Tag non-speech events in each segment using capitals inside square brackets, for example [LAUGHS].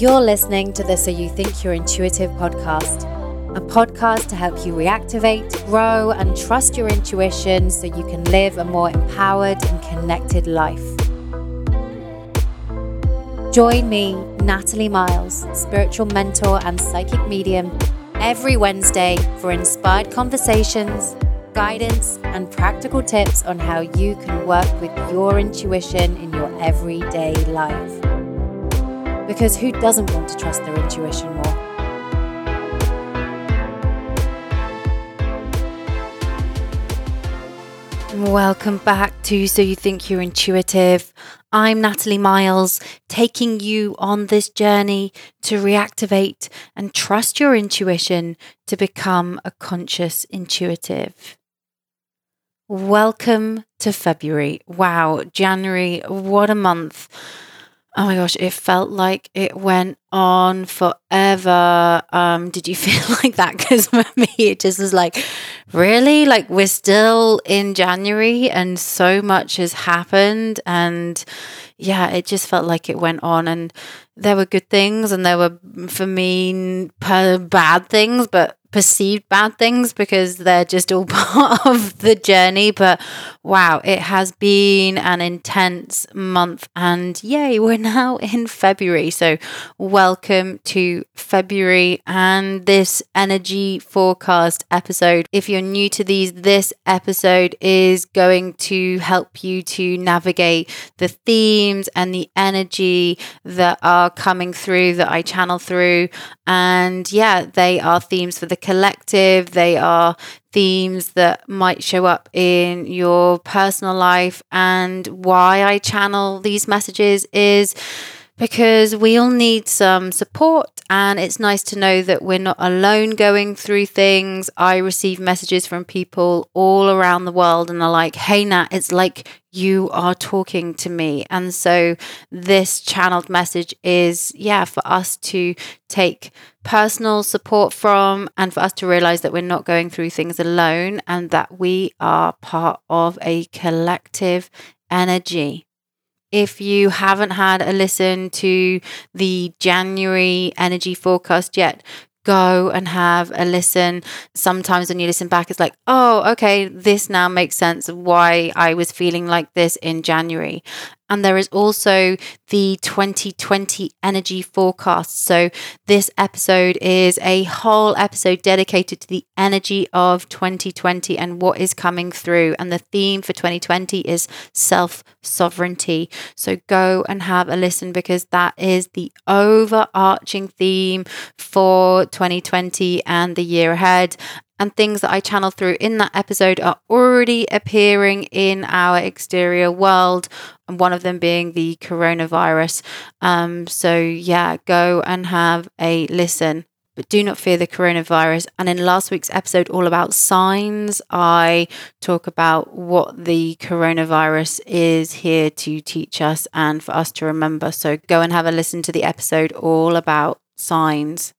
You're listening to the So You Think You're Intuitive podcast, a podcast to help you reactivate, grow, and trust your intuition so you can live a more empowered and connected life. Join me, Natalie Miles, spiritual mentor and psychic medium, every Wednesday for inspired conversations, guidance, and practical tips on how you can work with your intuition in your everyday life. Because who doesn't want to trust their intuition more? Welcome back to So You Think You're Intuitive. I'm Natalie Miles, taking you on this journey to reactivate and trust your intuition to become a conscious intuitive. Welcome to February. Wow, January, what a month. Oh my gosh, it felt like it went on forever. Um, did you [LAUGHS] feel like that? Because for me, it just was like, really? Like, we're still in January and so much has happened. And yeah, it just felt like it went on. And there were good things and there were, for me, bad things, but perceived bad things because they're just all [LAUGHS] part of the journey. But wow, it has been an intense month. And yay, we're now in February. So, welcome to February and this energy forecast episode. If you're new to these, this episode is going to help you to navigate the themes and the energy that are coming through that I channel through. And yeah, they are themes for the collective, they are themes that might show up in your personal life. And why I channel these messages is because we all need some support and it's nice to know that we're not alone going through things. I receive messages from people all around the world and they're like, hey, Nat, it's like you are talking to me. And so this channeled message is, yeah, for us to take personal support from and for us to realize that we're not going through things alone and that we are part of a collective energy if you haven't had a listen to the January energy forecast yet, go and have a listen. Sometimes when you listen back, it's like, oh, okay, this now makes sense of why I was feeling like this in January. And there is also the 2020 energy forecast. So, this episode is a whole episode dedicated to the energy of 2020 and what is coming through. And the theme for 2020 is self sovereignty. So, go and have a listen because that is the overarching theme for 2020 and the year ahead and things that I channel through in that episode are already appearing in our exterior world, and one of them being the coronavirus. Um, so, yeah, go and have a listen. But do not fear the coronavirus. And in last week's episode, all about signs, I talk about what the coronavirus is here to teach us and for us to remember. So go and have a listen to the episode all about signs.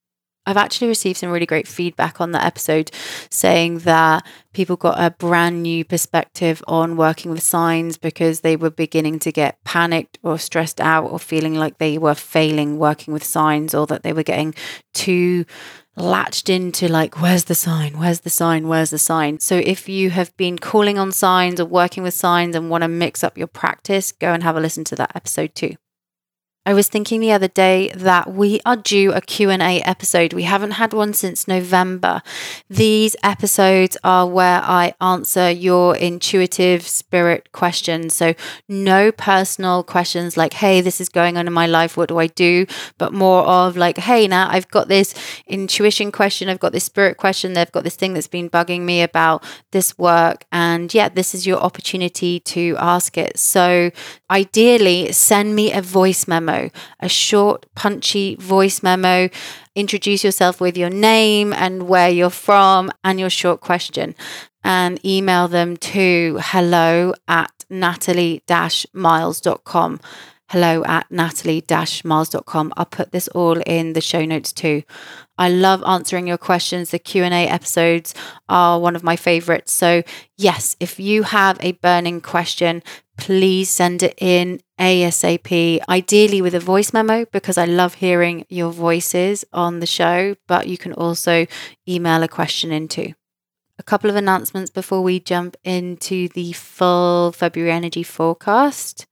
I've actually received some really great feedback on that episode saying that people got a brand new perspective on working with signs because they were beginning to get panicked or stressed out or feeling like they were failing working with signs or that they were getting too latched into like where's the sign? Where's the sign? Where's the sign? So if you have been calling on signs or working with signs and want to mix up your practice go and have a listen to that episode too I was thinking the other day that we are due a Q&A episode. We haven't had one since November. These episodes are where I answer your intuitive spirit questions. So no personal questions like, "Hey, this is going on in my life. What do I do?" but more of like, "Hey, now I've got this intuition question, I've got this spirit question, they've got this thing that's been bugging me about this work and yeah, this is your opportunity to ask it." So ideally, send me a voice memo memo, a short, punchy voice memo. Introduce yourself with your name and where you're from and your short question, and email them to hello at natalie miles.com hello at natalie-miles.com. I'll put this all in the show notes too. I love answering your questions. The Q&A episodes are one of my favorites. So, yes, if you have a burning question, please send it in ASAP, ideally with a voice memo, because I love hearing your voices on the show, but you can also email a question into. A couple of announcements before we jump into the full February energy forecast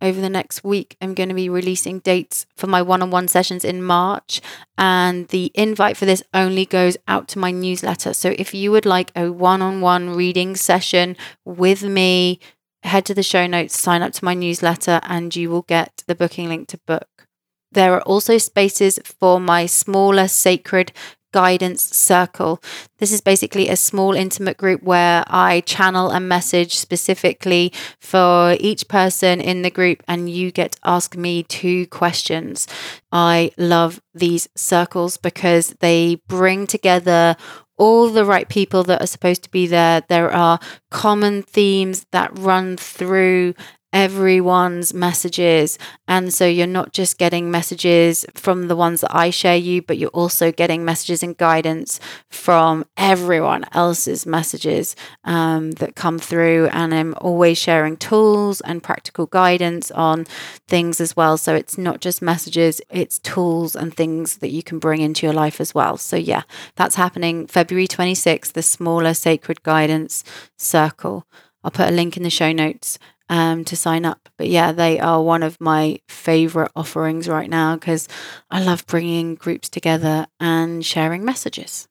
over the next week, I'm going to be releasing dates for my one on one sessions in March. And the invite for this only goes out to my newsletter. So if you would like a one on one reading session with me, head to the show notes, sign up to my newsletter, and you will get the booking link to book. There are also spaces for my smaller sacred guidance circle. This is basically a small intimate group where I channel a message specifically for each person in the group, and you get to ask me two questions. I love these circles because they bring together all the right people that are supposed to be there. There are common themes that run through everyone's messages. And so you're not just getting messages from the ones that I share you, but you're also getting messages and guidance from everyone else's messages um, that come through. And I'm always sharing tools and practical guidance on things as well. So it's not just messages, it's tools and things that you can bring into your life as well. So, yeah, that's happening February 26th, the smaller sacred guidance circle. I'll put a link in the show notes um, to sign up. But yeah, they are one of my favorite offerings right now because I love bringing groups together and sharing messages.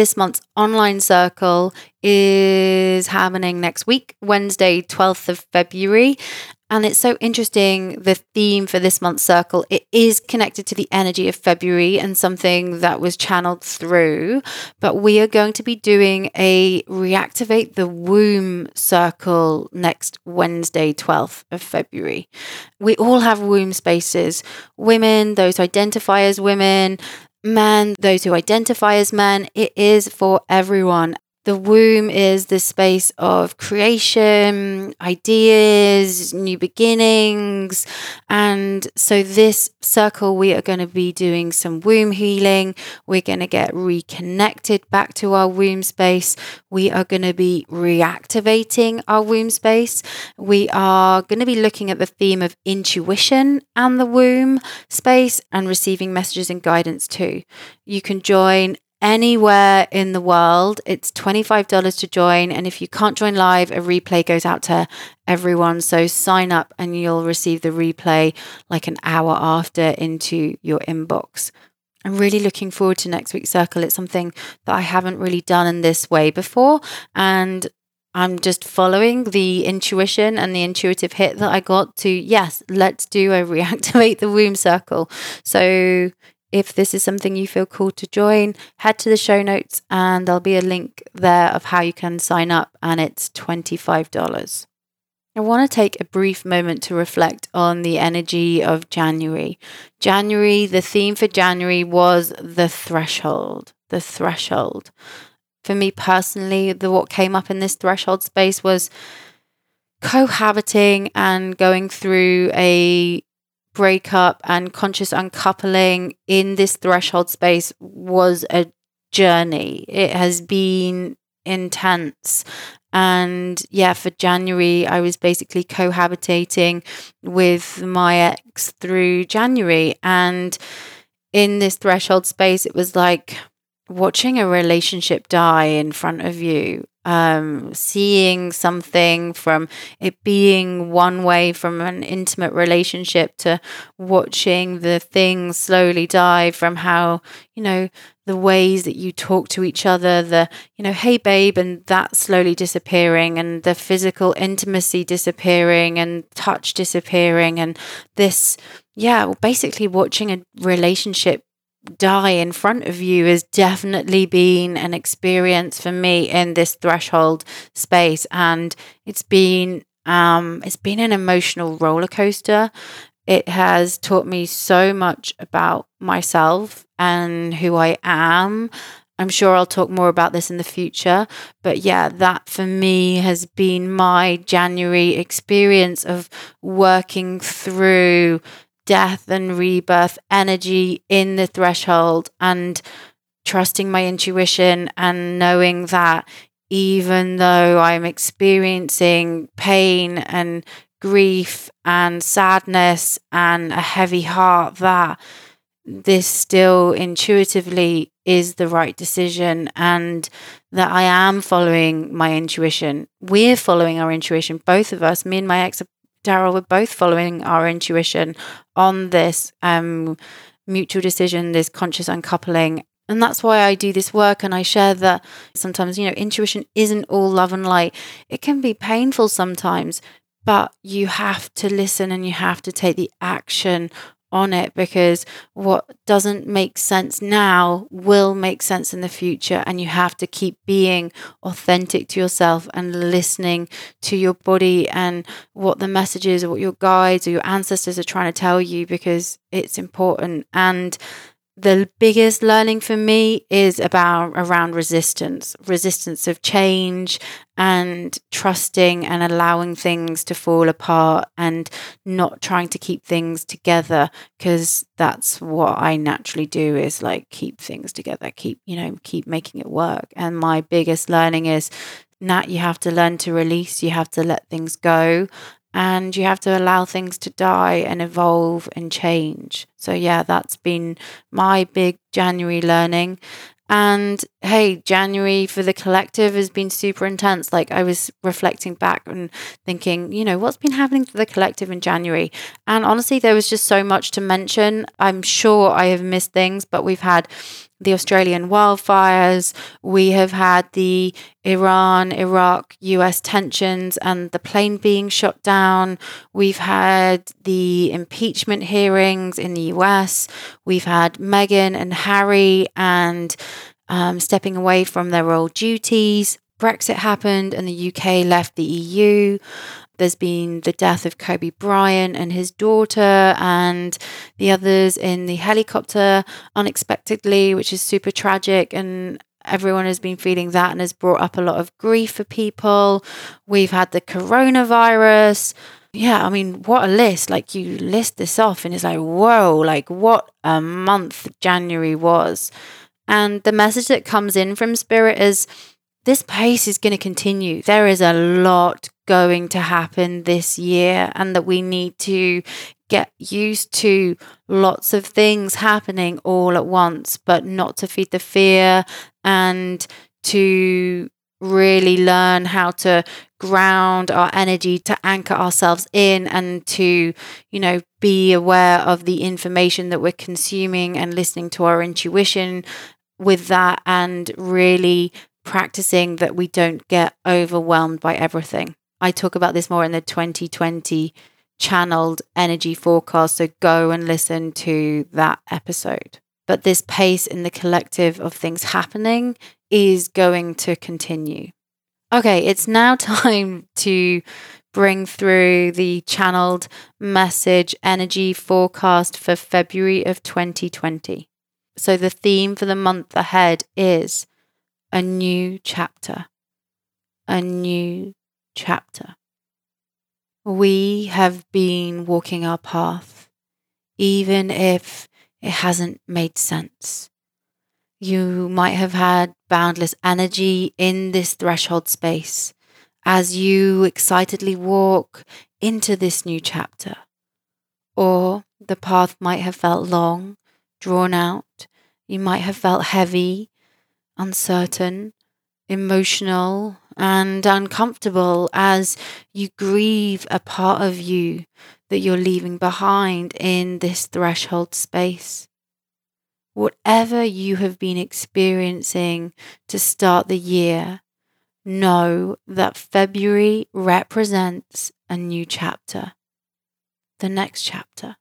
This month's online circle is happening next week, Wednesday, 12th of February. And it's so interesting, the theme for this month's circle. It is connected to the energy of February and something that was channeled through. But we are going to be doing a reactivate the womb circle next Wednesday, 12th of February. We all have womb spaces. Women, those who identify as women, men, those who identify as men. It is for everyone. The womb is the space of creation, ideas, new beginnings. And so, this circle, we are going to be doing some womb healing. We're going to get reconnected back to our womb space. We are going to be reactivating our womb space. We are going to be looking at the theme of intuition and the womb space and receiving messages and guidance too. You can join anywhere in the world. It's $25 to join. And if you can't join live, a replay goes out to everyone. So sign up and you'll receive the replay like an hour after into your inbox. I'm really looking forward to next week's circle. It's something that I haven't really done in this way before. And I'm just following the intuition and the intuitive hit that I got to, yes, let's do a [LAUGHS] reactivate the womb circle. So if this is something you feel called to join, head to the show notes and there'll be a link there of how you can sign up, and it's $25. I want to take a brief moment to reflect on the energy of January. January, the theme for January was the threshold, the threshold. For me personally, the what came up in this threshold space was cohabiting and going through a breakup and conscious uncoupling in this threshold space was a journey. It has been intense. And yeah, for January, I was basically cohabitating with my ex through January. And in this threshold space, it was like watching a relationship die in front of you um, seeing something from it being one way from an intimate relationship to watching the thing slowly die from how, you know, the ways that you talk to each other, the, you know, hey babe, and that slowly disappearing, and the physical intimacy disappearing, and touch disappearing, and this, yeah, well, basically watching a relationship die in front of you has definitely been an experience for me in this threshold space. And it's been um it's been an emotional roller coaster. It has taught me so much about myself and who I am. I'm sure I'll talk more about this in the future. But yeah, that for me has been my January experience of working through death and rebirth energy in the threshold and trusting my intuition and knowing that even though I'm experiencing pain and grief and sadness and a heavy heart, that this still intuitively is the right decision and that I am following my intuition. We're following our intuition, both of us, me and my ex Daryl, we're both following our intuition on this um, mutual decision, this conscious uncoupling. And that's why I do this work and I share that sometimes, you know, intuition isn't all love and light. It can be painful sometimes, but you have to listen and you have to take the action on it because what doesn't make sense now will make sense in the future. And you have to keep being authentic to yourself and listening to your body and what the messages or what your guides or your ancestors are trying to tell you because it's important. And the biggest learning for me is about around resistance resistance of change and trusting and allowing things to fall apart and not trying to keep things together because that's what i naturally do is like keep things together keep you know keep making it work. And my biggest learning is Nat, you have to learn to release, you have to let things go, and you have to allow things to die and evolve and change. So, yeah, that's been my big January learning. And hey, January for the collective has been super intense. Like I was reflecting back and thinking, you know, what's been happening for the collective in January? And honestly, there was just so much to mention. I'm sure I have missed things, but we've had the Australian wildfires, we have had the Iran, Iraq, US tensions and the plane being shot down. We've had the impeachment hearings in the US. We've had Meghan and Harry and um, stepping away from their royal duties. Brexit happened and the UK left the EU. There's been the death of Kobe Bryant and his daughter, and the others in the helicopter unexpectedly, which is super tragic. And everyone has been feeling that and has brought up a lot of grief for people. We've had the coronavirus. Yeah, I mean, what a list. Like, you list this off, and it's like, whoa, like, what a month January was. And the message that comes in from Spirit is this pace is going to continue. There is a lot going to happen this year, and that we need to get used to lots of things happening all at once, but not to feed the fear and to really learn how to ground our energy to anchor ourselves in and to you know be aware of the information that we're consuming and listening to our intuition with that and really practicing that we don't get overwhelmed by everything. I talk about this more in the 2020 channeled energy forecast. So go and listen to that episode. But this pace in the collective of things happening is going to continue. Okay, it's now [LAUGHS] time to bring through the channeled message energy forecast for February of 2020. So the theme for the month ahead is a new chapter, a new chapter. We have been walking our path, even if it hasn't made sense. You might have had boundless energy in this threshold space as you excitedly walk into this new chapter. Or the path might have felt long, drawn out. You might have felt heavy, uncertain, emotional, and uncomfortable as you grieve a part of you that you're leaving behind in this threshold space. Whatever you have been experiencing to start the year, know that February represents a new chapter, the next chapter.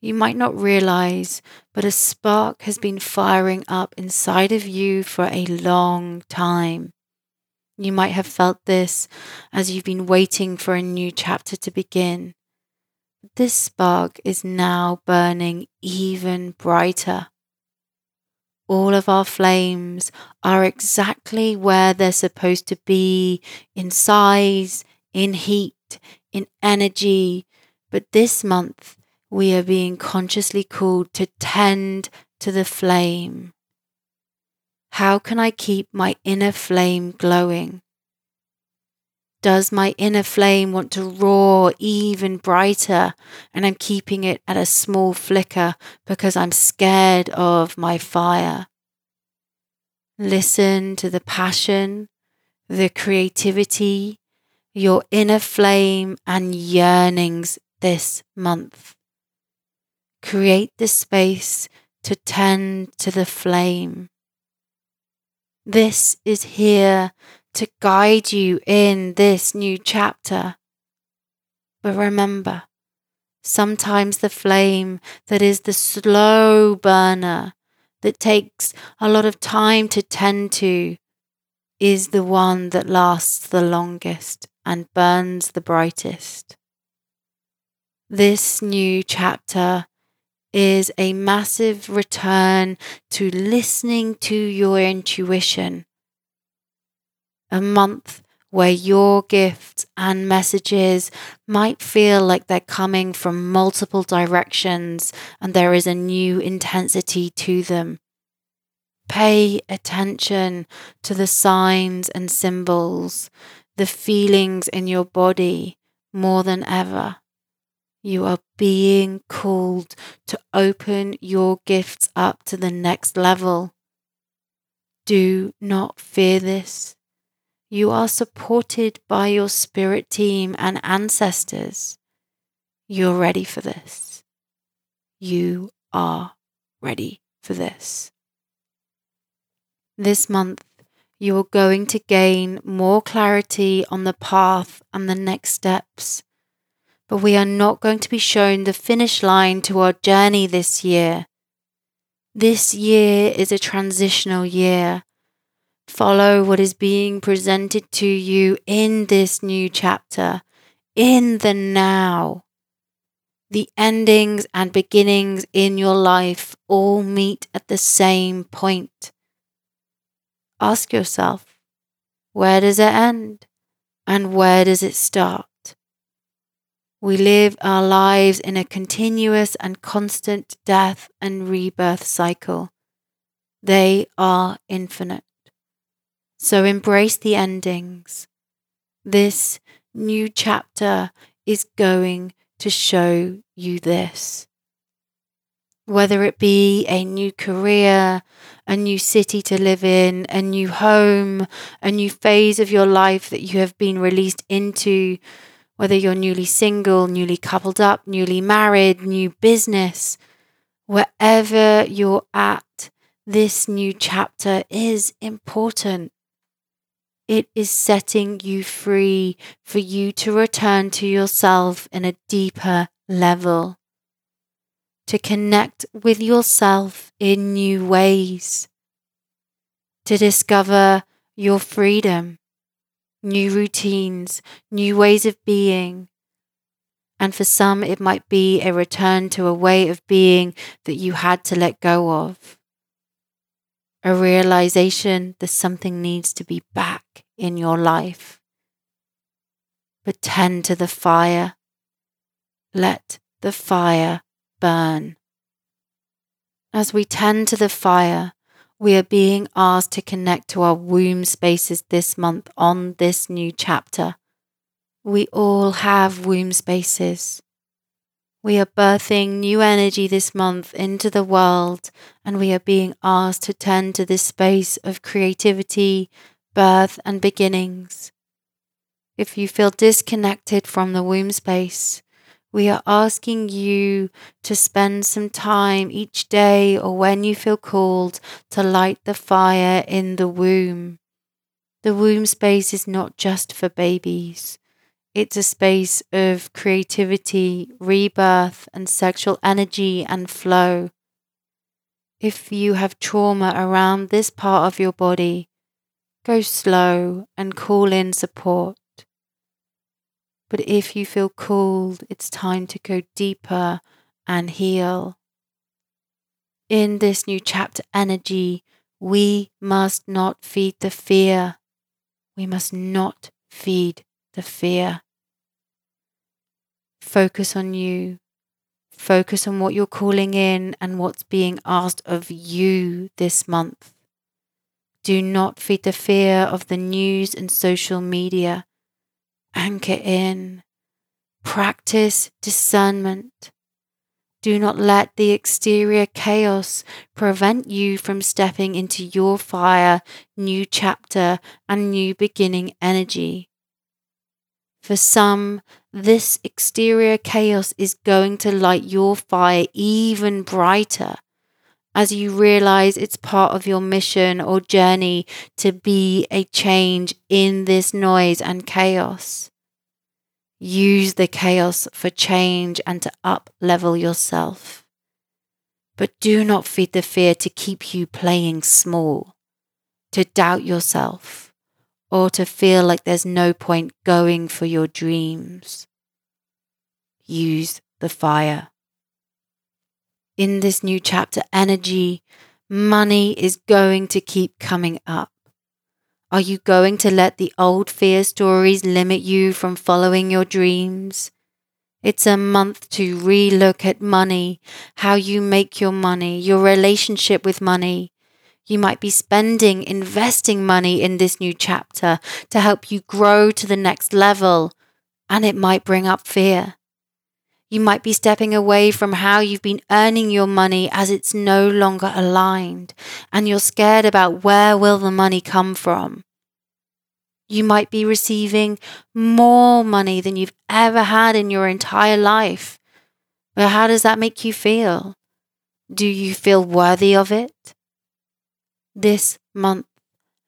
You might not realize, but a spark has been firing up inside of you for a long time. You might have felt this as you've been waiting for a new chapter to begin. This spark is now burning even brighter. All of our flames are exactly where they're supposed to be in size, in heat, in energy. But this month, we are being consciously called to tend to the flame. How can I keep my inner flame glowing? Does my inner flame want to roar even brighter and I'm keeping it at a small flicker because I'm scared of my fire? Listen to the passion, the creativity, your inner flame and yearnings this month. Create the space to tend to the flame. This is here to guide you in this new chapter. But remember, sometimes the flame that is the slow burner that takes a lot of time to tend to is the one that lasts the longest and burns the brightest. This new chapter is a massive return to listening to your intuition. A month where your gifts and messages might feel like they're coming from multiple directions and there is a new intensity to them. Pay attention to the signs and symbols, the feelings in your body more than ever. You are being called to open your gifts up to the next level. Do not fear this. You are supported by your spirit team and ancestors. You're ready for this. You are ready for this. This month, you're going to gain more clarity on the path and the next steps but we are not going to be shown the finish line to our journey this year. This year is a transitional year. Follow what is being presented to you in this new chapter, in the now. The endings and beginnings in your life all meet at the same point. Ask yourself, where does it end and where does it start? We live our lives in a continuous and constant death and rebirth cycle. They are infinite. So embrace the endings. This new chapter is going to show you this. Whether it be a new career, a new city to live in, a new home, a new phase of your life that you have been released into whether you're newly single, newly coupled up, newly married, new business, wherever you're at, this new chapter is important. It is setting you free for you to return to yourself in a deeper level, to connect with yourself in new ways, to discover your freedom new routines, new ways of being. And for some, it might be a return to a way of being that you had to let go of. A realization that something needs to be back in your life. But tend to the fire. Let the fire burn. As we tend to the fire, we are being asked to connect to our womb spaces this month on this new chapter. We all have womb spaces. We are birthing new energy this month into the world, and we are being asked to tend to this space of creativity, birth, and beginnings. If you feel disconnected from the womb space, we are asking you to spend some time each day or when you feel called to light the fire in the womb. The womb space is not just for babies. It's a space of creativity, rebirth, and sexual energy and flow. If you have trauma around this part of your body, go slow and call in support. But if you feel called, it's time to go deeper and heal. In this new chapter energy, we must not feed the fear. We must not feed the fear. Focus on you. Focus on what you're calling in and what's being asked of you this month. Do not feed the fear of the news and social media. Anchor in. Practice discernment. Do not let the exterior chaos prevent you from stepping into your fire, new chapter, and new beginning energy. For some, this exterior chaos is going to light your fire even brighter as you realize it's part of your mission or journey to be a change in this noise and chaos. Use the chaos for change and to up level yourself. But do not feed the fear to keep you playing small, to doubt yourself, or to feel like there's no point going for your dreams. Use the fire in this new chapter energy, money is going to keep coming up. Are you going to let the old fear stories limit you from following your dreams? It's a month to relook at money, how you make your money, your relationship with money. You might be spending, investing money in this new chapter to help you grow to the next level, and it might bring up fear. You might be stepping away from how you've been earning your money as it's no longer aligned and you're scared about where will the money come from. You might be receiving more money than you've ever had in your entire life. But how does that make you feel? Do you feel worthy of it? This month,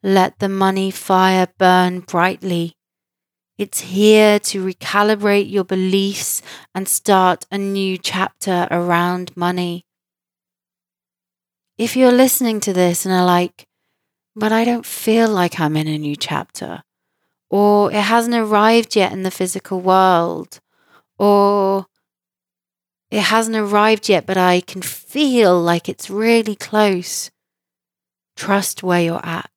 let the money fire burn brightly it's here to recalibrate your beliefs and start a new chapter around money. If you're listening to this and are like, but I don't feel like I'm in a new chapter, or it hasn't arrived yet in the physical world, or it hasn't arrived yet, but I can feel like it's really close. Trust where you're at.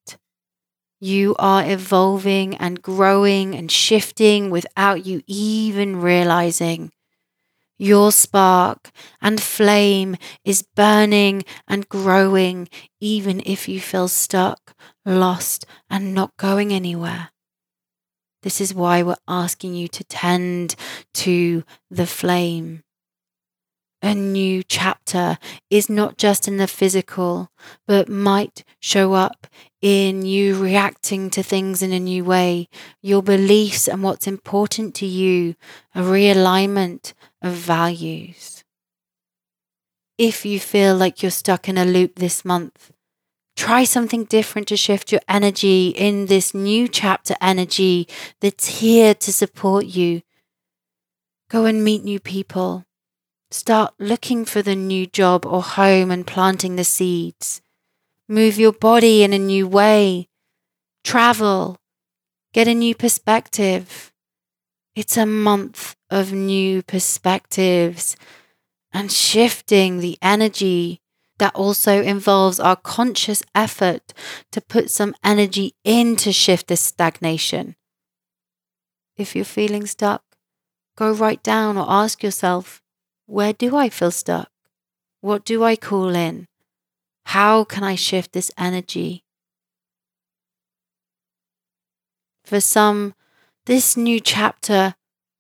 You are evolving and growing and shifting without you even realizing. Your spark and flame is burning and growing, even if you feel stuck, lost, and not going anywhere. This is why we're asking you to tend to the flame. A new chapter is not just in the physical, but might show up in you reacting to things in a new way, your beliefs and what's important to you, a realignment of values. If you feel like you're stuck in a loop this month, try something different to shift your energy in this new chapter energy that's here to support you. Go and meet new people. Start looking for the new job or home and planting the seeds. Move your body in a new way. Travel. Get a new perspective. It's a month of new perspectives and shifting the energy that also involves our conscious effort to put some energy in to shift this stagnation. If you're feeling stuck, go right down or ask yourself, where do I feel stuck? What do I call in? How can I shift this energy? For some, this new chapter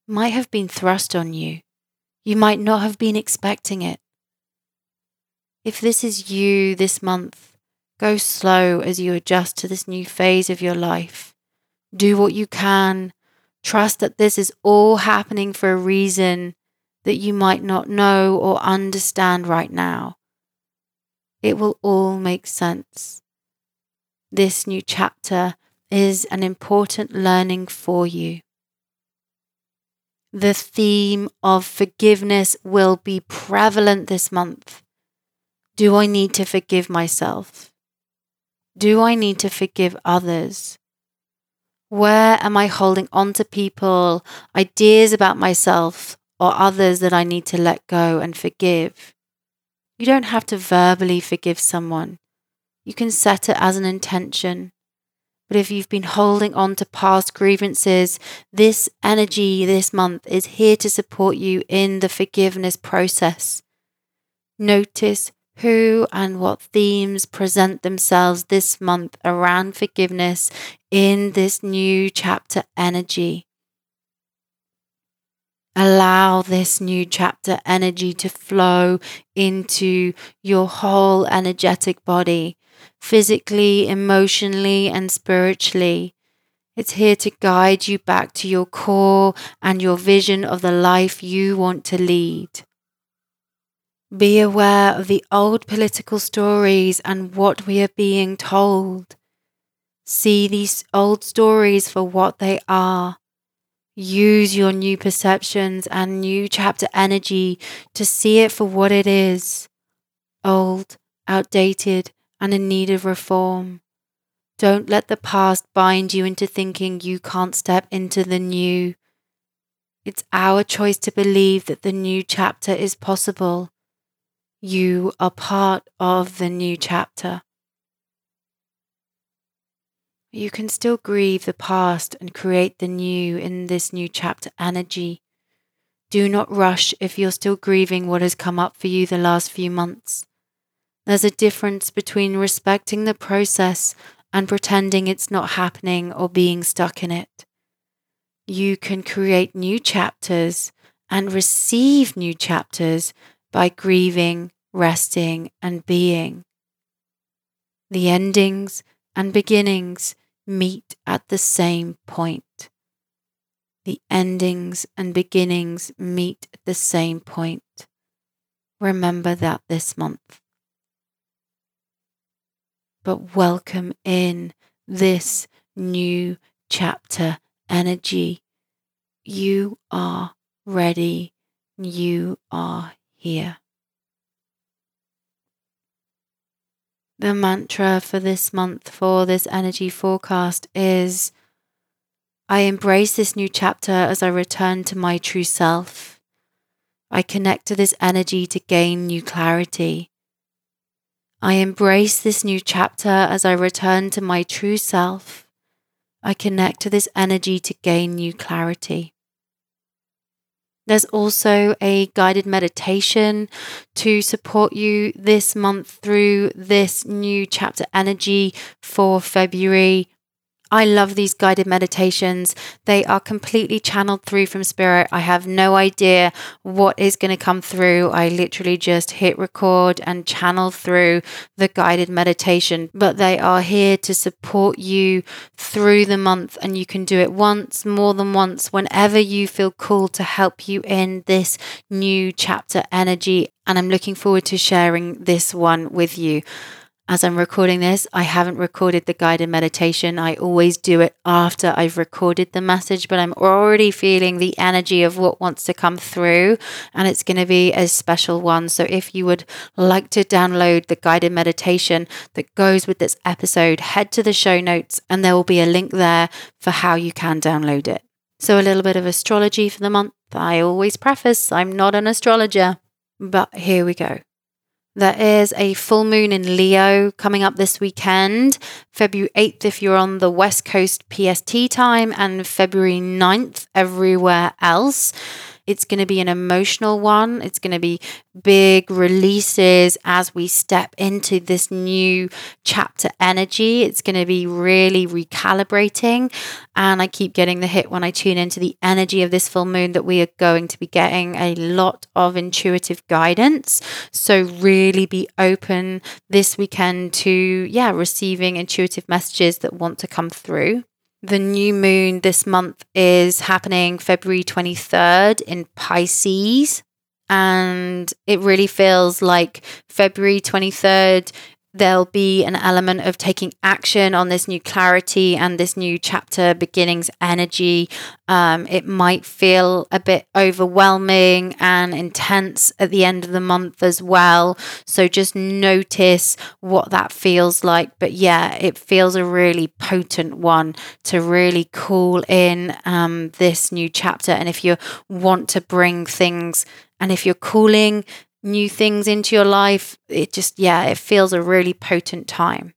might have been thrust on you. You might not have been expecting it. If this is you this month, go slow as you adjust to this new phase of your life. Do what you can. Trust that this is all happening for a reason that you might not know or understand right now it will all make sense. This new chapter is an important learning for you. The theme of forgiveness will be prevalent this month. Do I need to forgive myself? Do I need to forgive others? Where am I holding on to people, ideas about myself, or others that I need to let go and forgive? You don't have to verbally forgive someone. You can set it as an intention. But if you've been holding on to past grievances, this energy this month is here to support you in the forgiveness process. Notice who and what themes present themselves this month around forgiveness in this new chapter energy. Allow this new chapter energy to flow into your whole energetic body, physically, emotionally, and spiritually. It's here to guide you back to your core and your vision of the life you want to lead. Be aware of the old political stories and what we are being told. See these old stories for what they are. Use your new perceptions and new chapter energy to see it for what it is old, outdated, and in need of reform. Don't let the past bind you into thinking you can't step into the new. It's our choice to believe that the new chapter is possible. You are part of the new chapter. You can still grieve the past and create the new in this new chapter energy. Do not rush if you're still grieving what has come up for you the last few months. There's a difference between respecting the process and pretending it's not happening or being stuck in it. You can create new chapters and receive new chapters by grieving, resting, and being. The endings and beginnings meet at the same point. The endings and beginnings meet at the same point. Remember that this month but welcome in this new chapter energy. You are ready. You are here. The mantra for this month for this energy forecast is I embrace this new chapter as I return to my true self. I connect to this energy to gain new clarity. I embrace this new chapter as I return to my true self. I connect to this energy to gain new clarity. There's also a guided meditation to support you this month through this new chapter energy for February. I love these guided meditations. They are completely channeled through from spirit. I have no idea what is going to come through. I literally just hit record and channel through the guided meditation, but they are here to support you through the month. And you can do it once, more than once, whenever you feel called to help you in this new chapter energy. And I'm looking forward to sharing this one with you. As I'm recording this, I haven't recorded the guided meditation. I always do it after I've recorded the message, but I'm already feeling the energy of what wants to come through, and it's going to be a special one. So, if you would like to download the guided meditation that goes with this episode, head to the show notes, and there will be a link there for how you can download it. So, a little bit of astrology for the month. I always preface I'm not an astrologer, but here we go. There is a full moon in Leo coming up this weekend, February 8th if you're on the West Coast PST time, and February 9th everywhere else. It's going to be an emotional one. It's going to be big releases as we step into this new chapter energy. It's going to be really recalibrating. And I keep getting the hit when I tune into the energy of this full moon that we are going to be getting a lot of intuitive guidance. So, really be open this weekend to, yeah, receiving intuitive messages that want to come through. The new moon this month is happening February 23rd in Pisces. And it really feels like February 23rd there'll be an element of taking action on this new clarity and this new chapter beginnings energy. Um, it might feel a bit overwhelming and intense at the end of the month as well. So just notice what that feels like. But yeah, it feels a really potent one to really call in um, this new chapter. And if you want to bring things and if you're calling new things into your life. It just, yeah, it feels a really potent time.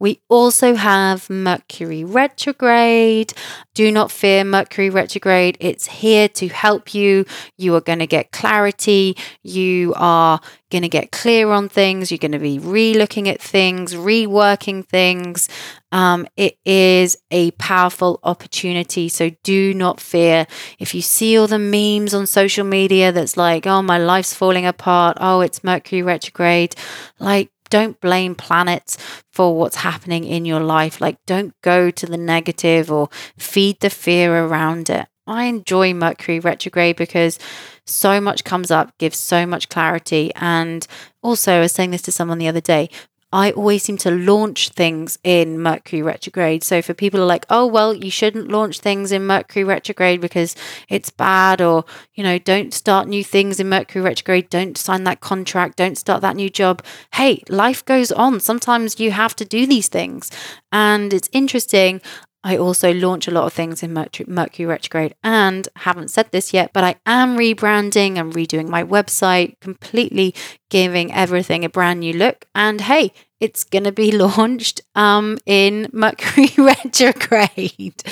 We also have Mercury retrograde. Do not fear Mercury retrograde. It's here to help you. You are going to get clarity. You are going to get clear on things. You're going to be re looking at things, reworking things. Um, it is a powerful opportunity. So do not fear. If you see all the memes on social media that's like, oh, my life's falling apart. Oh, it's Mercury retrograde. Like, don't blame planets for what's happening in your life. Like, don't go to the negative or feed the fear around it. I enjoy Mercury retrograde because so much comes up, gives so much clarity. And also, I was saying this to someone the other day I always seem to launch things in Mercury retrograde. So for people are like, oh, well, you shouldn't launch things in Mercury retrograde because it's bad, or, you know, don't start new things in Mercury retrograde, don't sign that contract, don't start that new job. Hey, life goes on. Sometimes you have to do these things. And it's interesting. I also launch a lot of things in Mercury, Mercury retrograde and haven't said this yet, but I am rebranding and redoing my website, completely giving everything a brand new look. And hey, it's going to be [LAUGHS] launched um, in Mercury [LAUGHS] retrograde.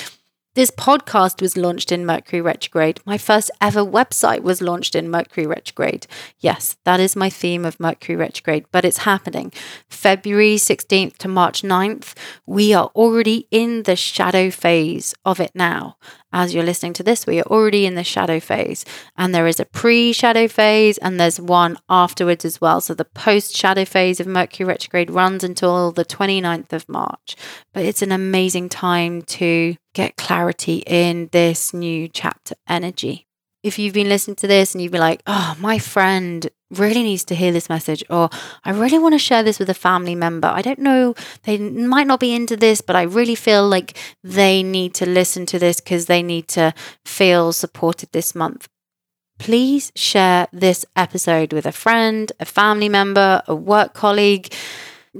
This podcast was launched in Mercury retrograde. My first ever website was launched in Mercury retrograde. Yes, that is my theme of Mercury retrograde, but it's happening. February 16th to March 9th, we are already in the shadow phase of it now as you're listening to this, we are already in the shadow phase. And there is a pre shadow phase and there's one afterwards as well. So the post shadow phase of Mercury retrograde runs until the 29th of March. But it's an amazing time to get clarity in this new chapter energy if you've been listening to this and you've been like, oh, my friend really needs to hear this message, or I really want to share this with a family member. I don't know, they might not be into this, but I really feel like they need to listen to this because they need to feel supported this month. Please share this episode with a friend, a family member, a work colleague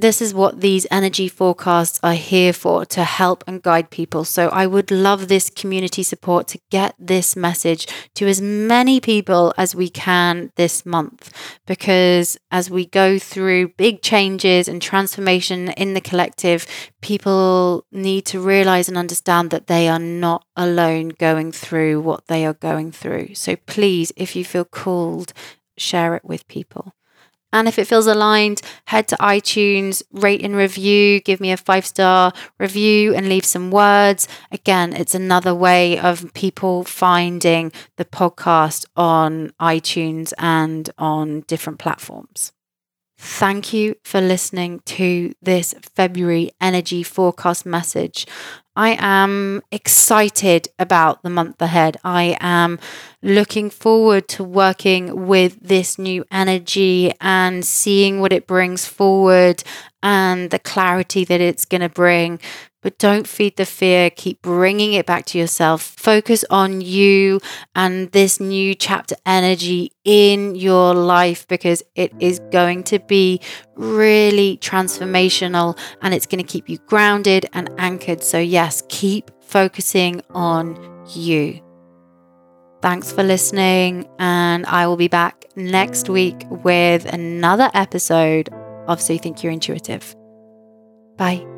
this is what these energy forecasts are here for to help and guide people. So I would love this community support to get this message to as many people as we can this month. Because as we go through big changes and transformation in the collective, people need to realize and understand that they are not alone going through what they are going through. So please, if you feel called, share it with people. And if it feels aligned, head to iTunes, rate and review, give me a five star review and leave some words. Again, it's another way of people finding the podcast on iTunes and on different platforms. Thank you for listening to this February energy forecast message. I am excited about the month ahead. I am looking forward to working with this new energy and seeing what it brings forward and the clarity that it's going to bring but don't feed the fear. Keep bringing it back to yourself. Focus on you and this new chapter energy in your life because it is going to be really transformational and it's going to keep you grounded and anchored. So, yes, keep focusing on you. Thanks for listening, and I will be back next week with another episode of So You Think You're Intuitive. Bye.